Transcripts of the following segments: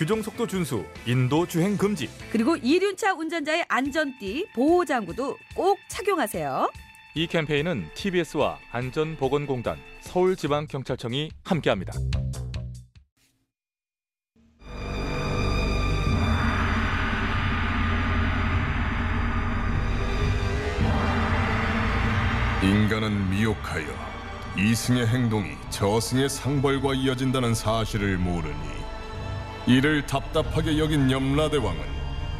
규정 속도 준수, 인도 주행 금지. 그리고 이륜차 운전자의 안전띠, 보호장구도 꼭 착용하세요. 이 캠페인은 TBS와 안전보건공단, 서울지방경찰청이 함께합니다. 인간은 미혹하여 이승의 행동이 저승의 상벌과 이어진다는 사실을 모르니 이를 답답하게 여긴 염라대왕은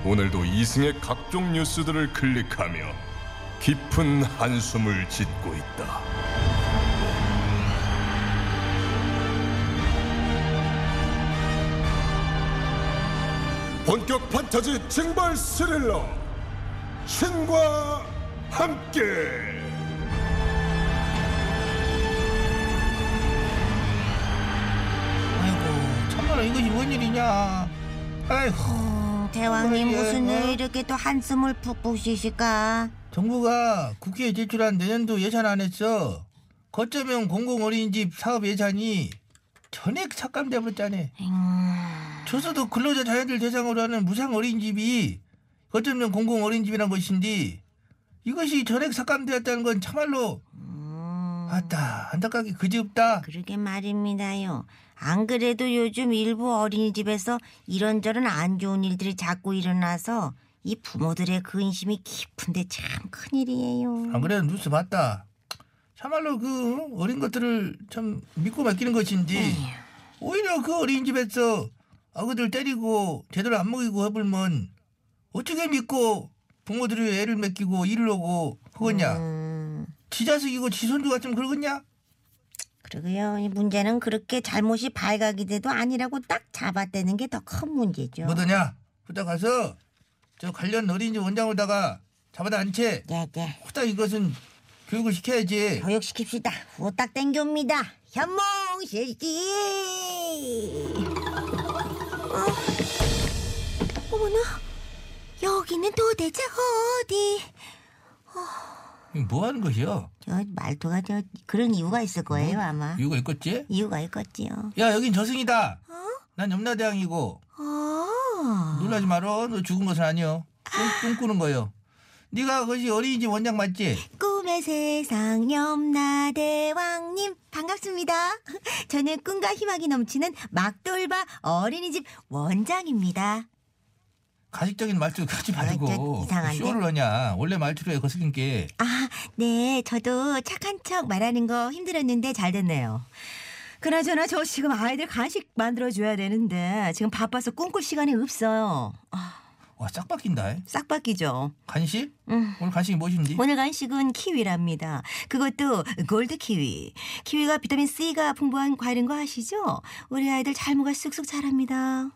오늘도 이승의 각종 뉴스들을 클릭하며 깊은 한숨을 짓고 있다. 본격 판타지 징벌 스릴러 신과 함께 말로 이것이 뭔 일이냐. 아이고. 음, 대왕님 뭐야, 무슨 뭐? 왜 이렇게 또 한숨을 푹푹 쉬실까? 정부가 국회에 제출한 내년도 예산 안에서 거점형 공공어린이집 사업 예산이 전액 삭감돼 버렸잖아 음, 저소득 근로자 자녀들 대상으로 하는 무상 어린이집이 거점형 공공어린이집이란 것인데 이것이 전액 삭감되었다는 건 참말로 음, 아따 안타깝게 그지없다. 그러게 말입니다요. 안 그래도 요즘 일부 어린이집에서 이런저런 안 좋은 일들이 자꾸 일어나서 이 부모들의 근심이 깊은데 참 큰일이에요. 안 그래도 뉴스 봤다. 참말로 그 어린 것들을 참 믿고 맡기는 것인지 오히려 그 어린이집에서 아그들 때리고 제대로 안 먹이고 해불면 어떻게 믿고 부모들이 애를 맡기고 일을 하고 그거냐? 음, 지 자식이고 지 손주 같으면 그러겠냐 그러게요. 이 문제는 그렇게 잘못이 발각이 돼도 아니라고 딱 잡아떼는 게 더 큰 문제죠. 뭐더냐 후딱 가서 저 관련 어린이집 원장으로다가 잡아다 앉채 네, 네. 후딱 이것은 교육을 시켜야지 교육시킵시다. 후딱 땡깁니다. 현몽 실지. 어? 어머나, 여기는 도대체 어디? 이거 뭐 하는 것이야 저 말투가 저 그런 이유가 있을 거예요 아마. 이유가 있겠지 이유가 있겠지요. 야 여긴 저승이다 난 염라대왕이고 아, 놀라지 마라. 너 죽은 것은 아니여. 꿈, 꿈꾸는 거요. 네가 그것이 어린이집 원장 맞지? 꿈의 세상 염라대왕님 반갑습니다. 저는 꿈과 희망이 넘치는 막돌바 어린이집 원장입니다. 가식적인 말투 하지 아, 저 말고 이상한데? 쇼를 하냐. 원래 말투로에 거슬린 게. 아, 네. 저도 착한 척 말하는 거 힘들었는데 잘 됐네요. 그나저나 저 지금 아이들 간식 만들어줘야 되는데 지금 바빠서 꿈꿀 시간이 없어요. 아, 와, 싹 바뀐다. 싹 바뀌죠. 간식? 음. 오늘 간식이 무엇인지? 오늘 간식은 키위랍니다. 그것도 골드 키위. 키위가 비타민 C가 풍부한 과일인 거 아시죠? 우리 아이들 잘모가 쑥쑥 자랍니다.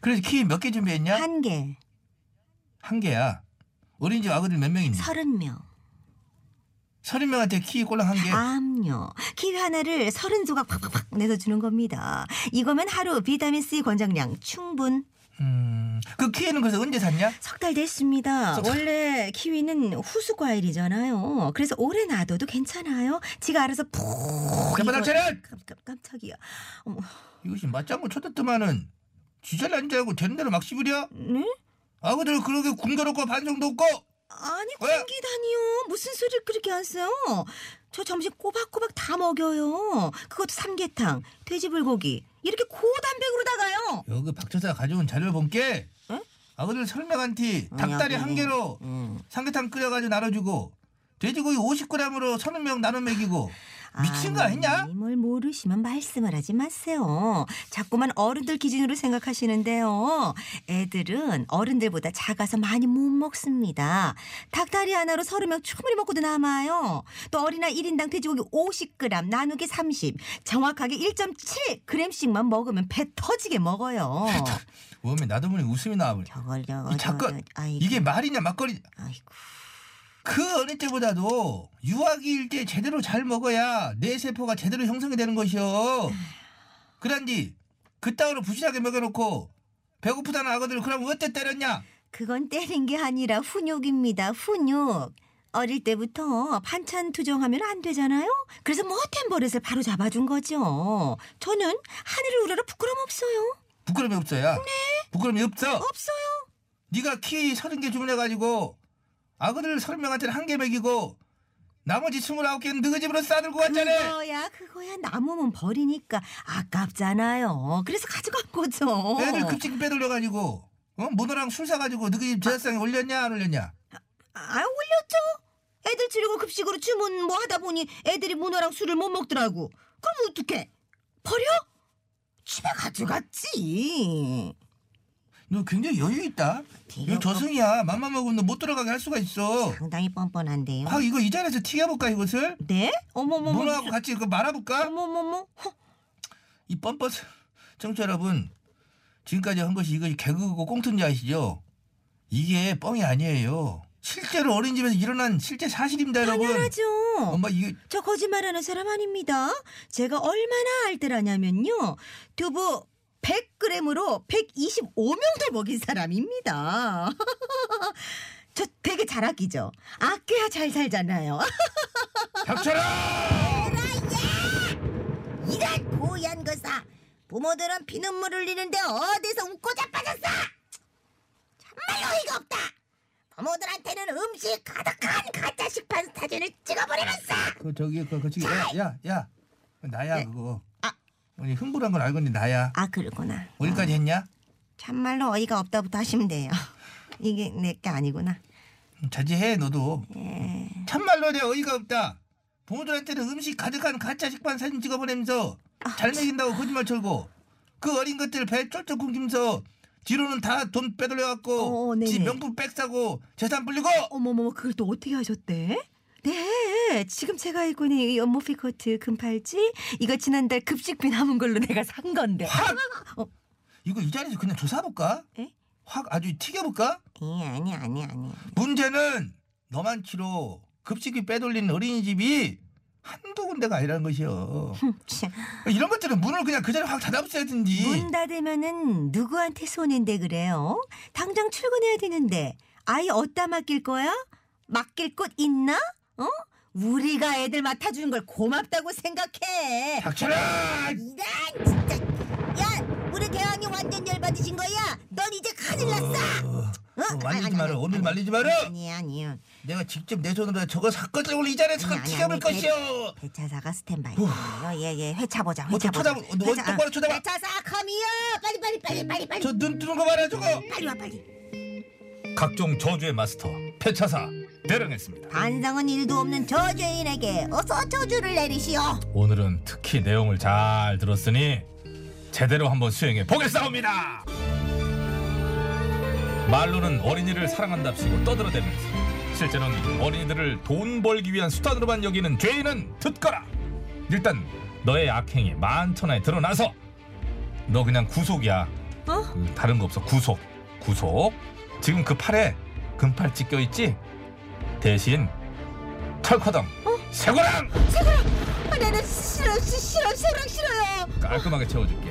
그래서 키위 몇 개 준비했냐? 한, 한 개, 개야. 어린이집 아그들 몇 명인데? 서른 명. 서른 명한테 키위 꼴랑 한 개. 암요. 키위 하나를 서른 조각 팍팍팍 내서 주는 겁니다. 이거면 하루 비타민 C 권장량 충분. 음, 그 키위는 그래서 언제 샀냐? 석 달 됐습니다. 석- 원래 키위는 후숙 과일이잖아요. 그래서 오래 놔둬도 괜찮아요. 지가 알아서 푹. 대바닥 차렷! 깜, 깜짝이야. 어머, 이것이 맞장구 쳐졌더만은 지잘 안 자고 되는 대로 막 씹으려? 네? 아그들 그러게 궁도 없고 반성도 없고 아니 왜? 공기다니요. 무슨 소리를 그렇게 하세요? 저 점심 꼬박꼬박 다 먹여요. 그것도 삼계탕, 돼지불고기 이렇게 고단백으로다가요. 여기 박처사 가져온 자료를 본게 에? 아그들 설명한티 닭다리. 한 개로 음. 삼계탕 끓여가지고 나눠주고 돼지고기 50g으로 서른 명 나눠 먹이고 미친 거 아니냐? 아니, 뭘 모르시면 말씀을 하지 마세요. 자꾸만 어른들 기준으로 생각하시는데요. 애들은 어른들보다 작아서 많이 못 먹습니다. 닭다리 하나로 서너 명 충분히 먹고도 남아요. 또 어린아 1인당 돼지고기 50g 나누기 30 정확하게 1.7g씩만 먹으면 배 터지게 먹어요. 몸에 나도 모르게 웃음이 나와버려. 저걸 저걸 저걸, 아이고, 이게 말이냐 막걸리. 아이고. 그 어느 때보다도 유아기일 때 제대로 잘 먹어야 뇌 세포가 제대로 형성이 되는 것이요. 그런디 그따위로 부실하게 먹여놓고 배고프다는 아거들 그럼 어때 때렸냐? 그건 때린 게 아니라 훈육입니다. 훈육. 어릴 때부터 반찬 투정하면 안 되잖아요. 그래서 못된 버릇을 바로 잡아준 거죠. 저는 하늘을 우러러 부끄럼 없어요. 부끄러움이 없어야. 네. 부끄러움이 없어. 없어요. 네가 키 서른 개 주문해가지고 아거들 서른 명한테는 한 개 먹이고 나머지 스물아홉 개는 너희 집으로 싸들고 왔잖아. 그거야, 그거야. 남으면 버리니까 아깝잖아요. 그래서 가져간 거죠. 애들 급식 빼돌려가지고 어? 문어랑 술 사가지고 너희 집 제사상에 올렸냐 안 올렸냐? 아, 올렸죠. 애들 주려고 급식으로 주문 뭐 하다 보니 애들이 문어랑 술을 못 먹더라고. 그럼 어떡해? 버려? 집에 가져갔지. 너 굉장히 여유 있다. 이거 저승이야. 맘만 먹으면 너 못 들어가게 할 수가 있어. 상당히 뻔뻔한데요. 아 이거 이 자리에서 튀겨볼까 이것을? 네? 어머머머. 문어하고 같이 이거 말아볼까? 어머머머. 이 뻔뻔 청취자 여러분 지금까지 한 것이 이거 개그고 꽁트인지 아시죠? 이게 뻥이 아니에요. 실제로 어린이집에서 일어난 실제 사실입니다 여러분. 당연하죠. 엄마 이게 저 거짓말하는 사람 아닙니다. 제가 얼마나 알뜰하냐면요. 두부 100g으로 125명도 먹인 사람입니다. 저 되게 잘 아끼죠. 아껴야 잘 살잖아요. 닥쳐라! 이런 고얀 거사. 부모들은 피눈물 흘리는데 어디서 웃고 자빠졌어? 정말 어이가 없다. 부모들한테는 음식 가득한 가짜 식판 사진을 찍어버리면서 그 저기 그, 그 저기 야 야 야 나야 네. 그거. 아. 우리 흥분한 건 알건데 나야. 아 그러구나. 어디까지 했냐? 참말로 어이가 없다부터 하시면 돼요. 이게 내게 아니구나. 자제해 너도. 예. 참말로 내 어이가 없다. 부모들한테는 음식 가득한 가짜 식판 사진 찍어보내면서 아, 잘 먹인다고 거짓말 철고 그 어린 것들 배 쫄쫄 굶기면서 뒤로는 다 돈 빼돌려갖고 어. 지 명품 백 사고 재산 불리고 어머머 그걸 또 어떻게 하셨대? 네, 지금 제가 입고 있는 이 연모피 코트 금팔찌 이거 지난달 급식비 남은 걸로 내가 산 건데. 확 어. 이거 이 자리에서 그냥 조사해볼까? 에? 확 아주 튀겨볼까? 예, 아니 아니 아니. 문제는 너만치로 급식비 빼돌리는 어린이집이 한두 군데가 아니라는 것이요. 이런 것들은 문을 그냥 그 자리에 확 닫아붙여야든지. 문 닫으면은 누구한테 손인데 그래요? 당장 출근해야 되는데 아이 어디다 맡길 거야? 맡길 곳 있나? 어? 우리가 애들 맡아주는 걸 고맙다고 생각해. 닥쳐라! 이런 진짜. 야, 우리 대왕이 완전 열받으신 거야. 넌 이제 큰일 났어. 어, 어? 어, 말리지 아니, 마라. 아니, 오늘 아니, 말리지 마라. 아니 아니요. 내가 직접 내 손으로 저거 사건을 오늘 이 자리에서 아니, 튀겨볼 아니, 것이오. 배차사가 스탠바이예요. 예예 회차 보자. 뭐 회차 좀 보자. 쳐다보- 너 똑바로 쳐다봐. 배차사 컴이요. 빨리 빨리 빨리 빨리 빨리. 저 눈 뜨는 거 봐라 저거. 빨리 와 빨리. 각종 저주의 마스터 폐차사 대령했습니다. 반성은 일도 없는 저주인에게 어서 저주를 내리시오. 오늘은 특히 내용을 잘 들었으니 제대로 한번 수행해 보겠사옵니다. 말로는 어린이를 사랑한답시고 떠들어대면서 실제로는 어린이들을 돈 벌기 위한 수단으로만 여기는 죄인은 듣거라. 일단 너의 악행이 만천하에 드러나서 너 그냥 구속이야. 어? 그 다른 거 없어 구속 구속. 지금 그 팔에 금팔찌 껴 있지? 대신 털커덩 쇠고랑 아, 나는 싫어 싫어 싫어 싫어요. 깔끔하게 채워줄게.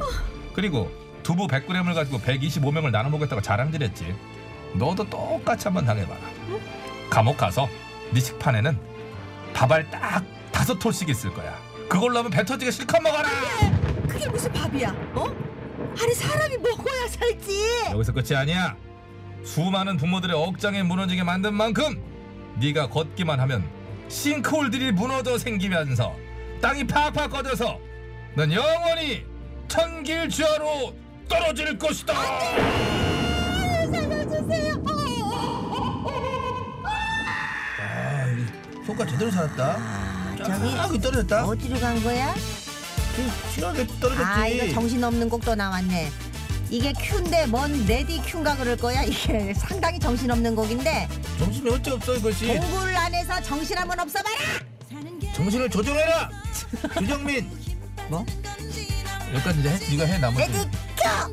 그리고 두부 100g을 가지고 125명을 나눠 먹겠다고 자랑질했지. 너도 똑같이 한번 당해봐라. 감옥 가서 네 식판에는 밥알 딱 다섯 톨씩 있을 거야. 그걸로 하면 배 터지게 실컷 먹어라. 그게 무슨 밥이야? 어? 아니 사람이 먹어야 살지. 여기서 끝이 아니야. 수많은 부모들의 억장에 무너지게 만든 만큼 네가 걷기만 하면 싱크홀들이 무너져 생기면서 땅이 팍팍 꺼져서 넌 영원히 천길주하로 떨어질 것이다. 살려주세요. 아, 이 손가 제대로 살았다. 아, 저기 아, 그 떨어졌다. 어디로 간 거야? 그 신호대 떨어졌지. 아 이거 정신없는 곡 또 나왔네. 이게 큐인데 뭔 ready Q인가 그럴 거야? 이게 상당히 정신없는 곡인데 정신이 어째 없어 이것이. 동굴 안에서 정신 한번 없어봐라. 정신을 조정해라. 유정민. 뭐? 여기까지 이제 해, 네가 해 나머지. 레디 큐.